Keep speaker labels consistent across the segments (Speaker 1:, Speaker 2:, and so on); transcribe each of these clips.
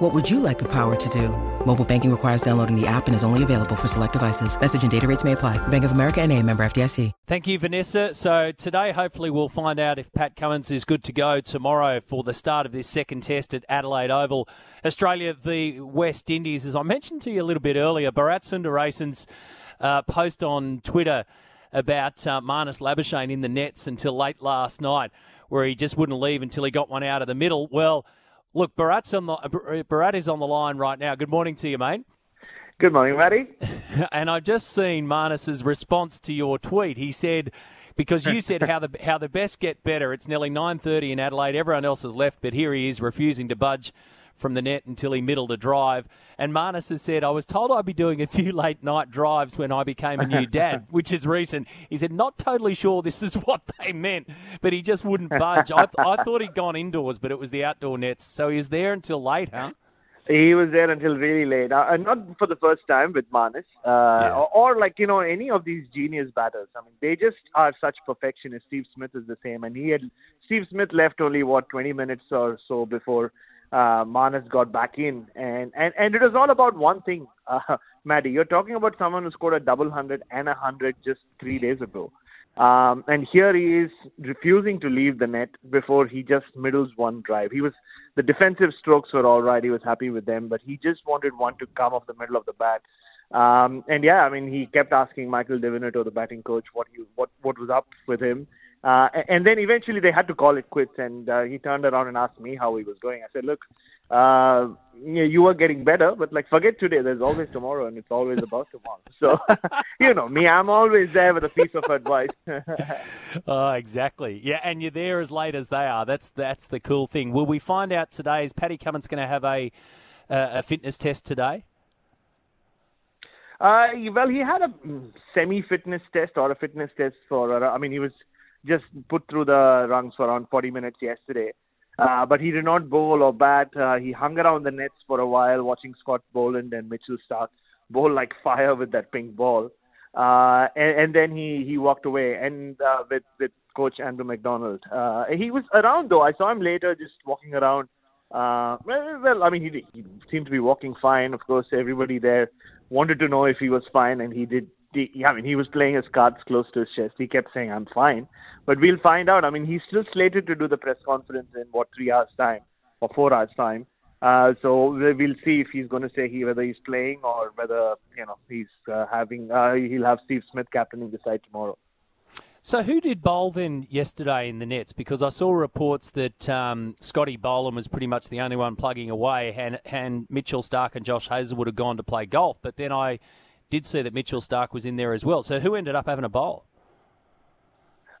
Speaker 1: What would you like the power to do? Mobile banking requires downloading the app and is only available for select devices. Message and data rates may apply. Bank of America and a member FDIC.
Speaker 2: Thank you, Vanessa. So today, hopefully, we'll find out if Pat Cummins is good to go tomorrow for the start of this second test at Adelaide Oval. Australia the West Indies. As I mentioned to you a little bit earlier, Bharat Sundaresan's uh, post on Twitter about uh, Marnus Labuschagne in the nets until late last night, where he just wouldn't leave until he got one out of the middle. Well, look, Bharat's on the uh, Bharat uh, is on the line right now. Good morning to you, mate.
Speaker 3: Good morning, Matty.
Speaker 2: and I've just seen Marnus's response to your tweet. He said, because you said how the how the best get better. It's nearly nine thirty in Adelaide. Everyone else has left, but here he is refusing to budge from the net until he middled a drive. And Marnus has said, I was told I'd be doing a few late night drives when I became a new dad, which is recent. He said, not totally sure this is what they meant, but he just wouldn't budge. I, th- I thought he'd gone indoors, but it was the outdoor nets. So he was there until late, huh?
Speaker 3: He was there until really late, uh, not for the first time with Marnus, uh, yeah. or, or, like you know any of these genius batters. I mean, they just are such perfectionists. Steve Smith is the same, and he had Steve Smith left only what 20 minutes or so before uh, Marnus got back in, and, and and it was all about one thing, uh, Maddie. You're talking about someone who scored a double hundred and a hundred just three days ago, um, and here he is refusing to leave the net before he just middles one drive. He was the defensive strokes were all right. He was happy with them, but he just wanted one to come off the middle of the bat. Um, and yeah, I mean, he kept asking Michael Di Venuto, the batting coach, what he what what was up with him. Uh, and then eventually they had to call it quits, and uh, he turned around and asked me how he was going. I said, "Look, uh, you are getting better, but like forget today. There's always tomorrow, and it's always about tomorrow." So, you know me, I'm always there with a piece of advice.
Speaker 2: oh, exactly. Yeah, and you're there as late as they are. That's that's the cool thing. Will we find out today? Is Paddy Cummins going to have a a fitness test today?
Speaker 3: Uh, well, he had a semi-fitness test or a fitness test for. I mean, he was just put through the rungs for around 40 minutes yesterday. Uh, but he did not bowl or bat. Uh, he hung around the nets for a while, watching Scott Boland and Mitchell Starc bowl like fire with that pink ball. Uh, and, and then he he walked away and uh, with with coach Andrew McDonald. Uh, he was around though. I saw him later, just walking around. Uh, well, I mean, he, he seemed to be walking fine. Of course, everybody there wanted to know if he was fine, and he did I mean, he was playing his cards close to his chest. He kept saying, "I'm fine," but we'll find out. I mean, he's still slated to do the press conference in what three hours time or four hours time. Uh, so we'll see if he's going to say he whether he's playing or whether you know he's uh, having uh, he'll have Steve Smith captaining the side tomorrow.
Speaker 2: So who did bowl then yesterday in the nets? Because I saw reports that um, Scotty Boland was pretty much the only one plugging away, and, and Mitchell Starc and Josh Hazlewood have gone to play golf. But then I did see that Mitchell Starc was in there as well. So who ended up having a bowl?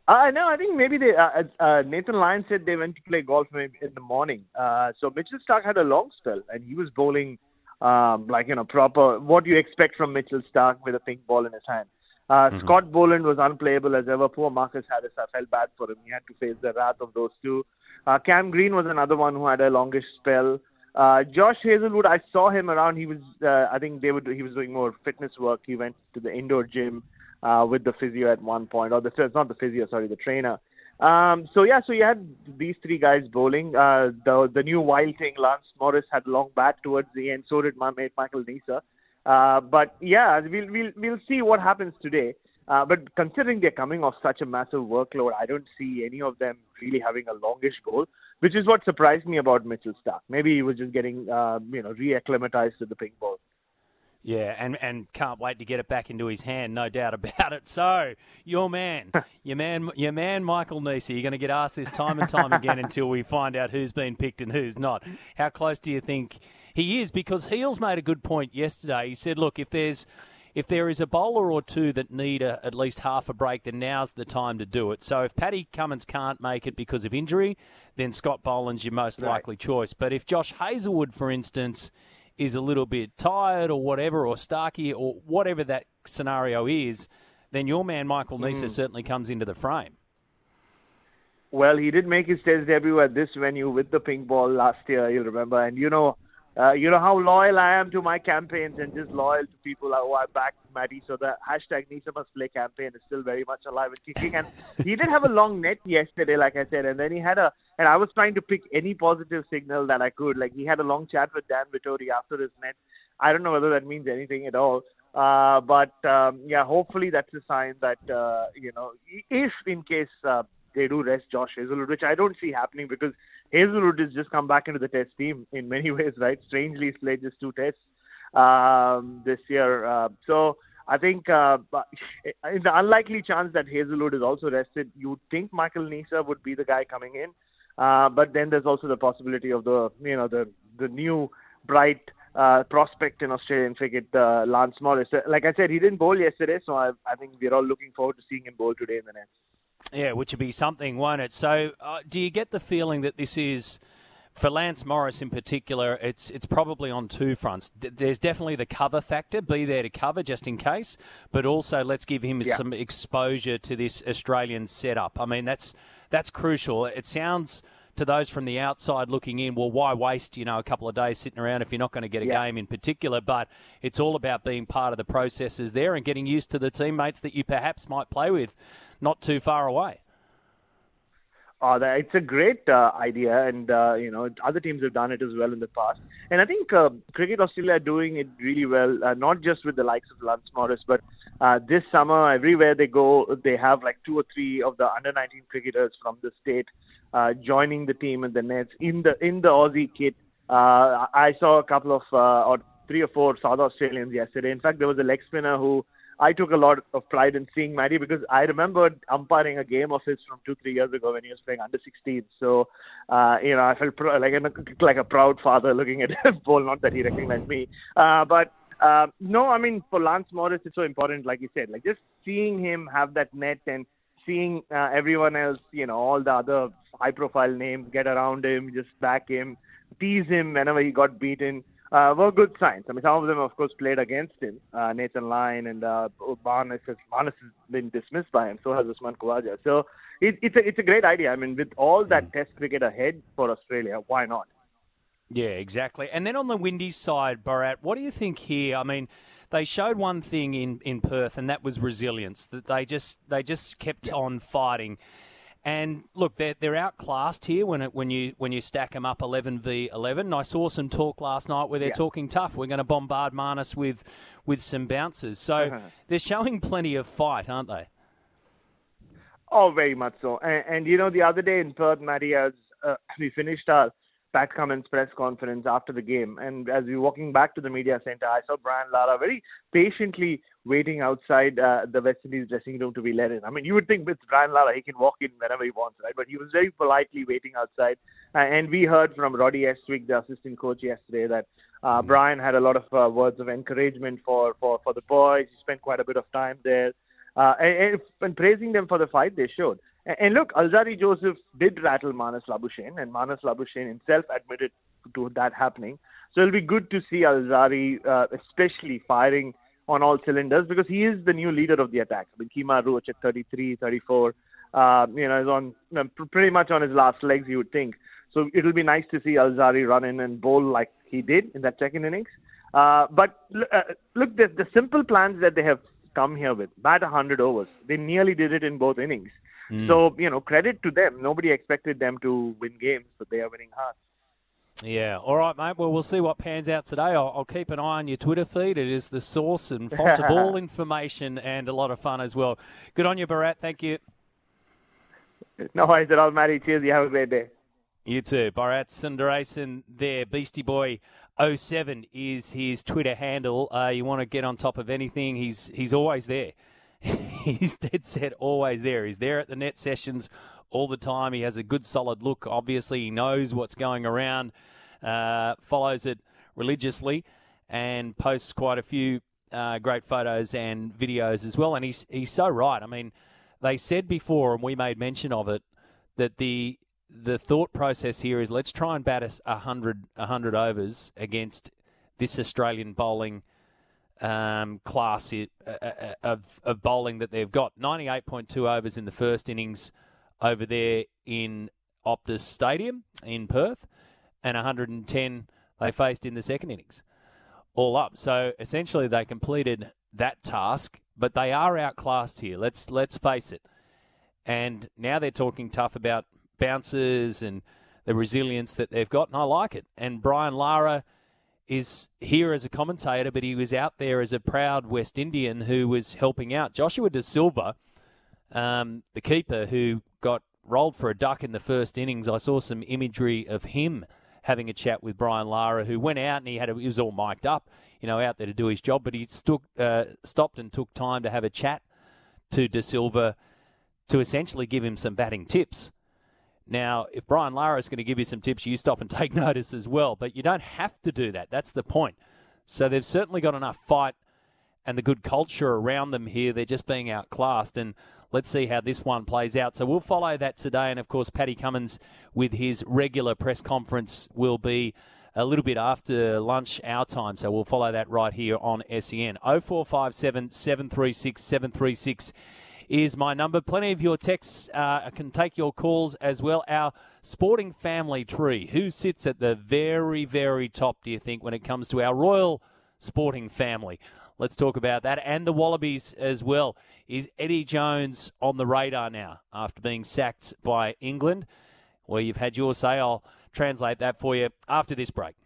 Speaker 3: Uh, no, I think maybe they, uh, uh, uh Nathan Lyon said they went to play golf in the morning. Uh, so Mitchell Starc had a long spell, and he was bowling um, like you know proper what you expect from Mitchell Starc with a pink ball in his hand. Uh, mm-hmm. Scott Boland was unplayable as ever. Poor Marcus Harris, I felt bad for him. He had to face the wrath of those two. Uh, Cam Green was another one who had a longish spell. Uh, Josh Hazlewood, I saw him around. He was, uh, I think they would, he was doing more fitness work. He went to the indoor gym uh, with the physio at one point, or the it's not the physio, sorry, the trainer. Um, so yeah, so you had these three guys bowling. Uh, the the new wild thing, Lance Morris had a long bat towards the end. So did my mate Michael Neser. Uh, but yeah, we'll we'll we'll see what happens today. Uh, but considering they're coming off such a massive workload, I don't see any of them really having a longish goal, which is what surprised me about Mitchell Starc. Maybe he was just getting, uh, you know, reacclimatized to the pink ball.
Speaker 2: Yeah, and, and can't wait to get it back into his hand, no doubt about it. So, your man, your man, your man, Michael Neser, you're going to get asked this time and time again until we find out who's been picked and who's not. How close do you think he is? Because Heels made a good point yesterday. He said, look, if there's if there is a bowler or two that need a, at least half a break, then now's the time to do it. So if Paddy Cummins can't make it because of injury, then Scott Boland's your most right. likely choice. But if Josh Hazlewood, for instance, is a little bit tired or whatever, or Starkey or whatever that scenario is, then your man Michael Neser mm. certainly comes into the frame.
Speaker 3: Well, he did make his test debut at this venue with the pink ball last year, you'll remember. And you know, uh, you know how loyal I am to my campaigns and just loyal to people who I back Matty. So the hashtag Neser must play campaign is still very much alive and kicking. And he did have a long net yesterday, like I said, and then he had a. And I was trying to pick any positive signal that I could. Like he had a long chat with Dan Vettori after his net. I don't know whether that means anything at all. Uh, but um, yeah, hopefully that's a sign that uh, you know, if in case uh, they do rest Josh Hazlewood, which I don't see happening because Hazlewood has just come back into the Test team in many ways, right? Strangely, he's played just two Tests um, this year, uh, so. I think uh, in the unlikely chance that Hazlewood is also rested, you'd think Michael Neser would be the guy coming in. Uh, but then there's also the possibility of the you know the the new bright uh, prospect in Australian cricket, uh, Lance Morris. Like I said, he didn't bowl yesterday, so I, I think we're all looking forward to seeing him bowl today in the nets.
Speaker 2: Yeah, which would be something, won't it? So, uh, do you get the feeling that this is, for Lance Morris in particular, it's it's probably on two fronts. There's definitely the cover factor, be there to cover just in case, but also let's give him yeah. some exposure to this Australian setup. I mean, that's that's crucial. It sounds to those from the outside looking in, well, why waste, you know, a couple of days sitting around if you're not going to get a yeah. game in particular? But it's all about being part of the processes there and getting used to the teammates that you perhaps might play with not too far away.
Speaker 3: Oh, it's a great uh, idea, and uh, you know other teams have done it as well in the past. And I think uh, Cricket Australia are doing it really well, uh, not just with the likes of Lance Morris, but uh, this summer everywhere they go, they have like two or three of the under 19 cricketers from the state uh, joining the team in the nets in the in the Aussie kit. Uh, I saw a couple of uh, or three or four South Australians yesterday. In fact, there was a leg spinner who I took a lot of pride in seeing Matty because I remembered umpiring a game of his from two, three years ago when he was playing under 16. So, uh, you know, I felt pr- like a, like a proud father looking at his ball. Not that he recognized me, uh, but uh, no, I mean for Lance Morris, it's so important, like you said, like just seeing him have that net and seeing uh, everyone else, you know, all the other high-profile names get around him, just back him, tease him whenever he got beaten uh, were good signs. I mean, some of them, of course, played against him. Uh, Nathan Lyon and uh, Barnes, has, Barnes has been dismissed by him. So has Usman Khawaja. So it, it's a it's a great idea. I mean, with all that mm. Test cricket ahead for Australia, why not?
Speaker 2: Yeah, exactly. And then on the Windies side, Bharat, what do you think here? I mean, they showed one thing in, in Perth, and that was resilience. That they just they just kept yeah. on fighting. And look, they're, they're outclassed here when it, when you when you stack them up 11 v 11. And I saw some talk last night where they're yeah. talking tough. We're going to bombard Marnus with with some bounces. So uh-huh. they're showing plenty of fight, aren't they?
Speaker 3: Oh, very much so. And, and you know, the other day in Perth, Matty, as uh, we finished our Pat Cummins press conference after the game. And as we were walking back to the media center, I saw Brian Lara very patiently waiting outside uh, the West Indies dressing room to be let in. I mean, you would think with Brian Lara, he can walk in whenever he wants, right? But he was very politely waiting outside. Uh, and we heard from Roddy Estwick, the assistant coach, yesterday that uh, mm-hmm. Brian had a lot of uh, words of encouragement for, for, for the boys. He spent quite a bit of time there. Uh, and, and praising them for the fight they showed. And look, Alzarri Joseph did rattle Marnus Labuschagne, and Marnus Labuschagne himself admitted to that happening. So it'll be good to see Alzarri, uh, especially firing on all cylinders, because he is the new leader of the attack. I mean, Kemar Roach at 33, 34, uh, you know, is on know, pretty much on his last legs, you would think. So it'll be nice to see Alzarri run in and bowl like he did in that second innings. Uh, but uh, look, the, the simple plans that they have come here with, bat 100 overs. They nearly did it in both innings. Mm. So, you know, credit to them. Nobody expected them to win games, but they are winning hard.
Speaker 2: Yeah. All right, mate. Well, we'll see what pans out today. I'll, I'll keep an eye on your Twitter feed. It is the source and font of all information and a lot of fun as well. Good on you, Bharat. Thank you.
Speaker 3: No worries at all, Matty. Cheers. You have a great day.
Speaker 2: You too. Bharat Sundaresan there. Beastie Boy 07 is his Twitter handle. Uh, you want to get on top of anything, he's, he's always there. he's dead set always there. He's there at the net sessions all the time. He has a good solid look. Obviously, he knows what's going around, uh, follows it religiously, and posts quite a few uh, great photos and videos as well. And he's he's so right. I mean, they said before, and we made mention of it, that the the thought process here is let's try and bat hundred a hundred overs against this Australian bowling um, class uh, uh, of, of bowling that they've got. 98.2 overs in the first innings over there in Optus Stadium in Perth, and 110 they faced in the second innings, all up. So essentially, they completed that task, but they are outclassed here. Let's let's face it. And now they're talking tough about bounces and the resilience that they've got, and I like it. And Brian Lara is here as a commentator, but he was out there as a proud West Indian who was helping out. Joshua Da Silva, um, the keeper who got rolled for a duck in the first innings, I saw some imagery of him having a chat with Brian Lara, who went out and he had a, he was all mic'd up, you know, out there to do his job, but he stood, uh, stopped and took time to have a chat to De Silva to essentially give him some batting tips. Now, if Brian Lara is going to give you some tips, you stop and take notice as well. But you don't have to do that. That's the point. So they've certainly got enough fight and the good culture around them here. They're just being outclassed. And let's see how this one plays out. So we'll follow that today. And of course, Paddy Cummins with his regular press conference will be a little bit after lunch our time. So we'll follow that right here on SEN. 0457 736 736 is my number. Plenty of your texts. Uh, can take your calls as well. Our sporting family tree. Who sits at the very, very top, do you think, when it comes to our royal sporting family? Let's talk about that. And the Wallabies as well. Is Eddie Jones on the radar now after being sacked by England? Well, you've had your say. I'll translate that for you after this break.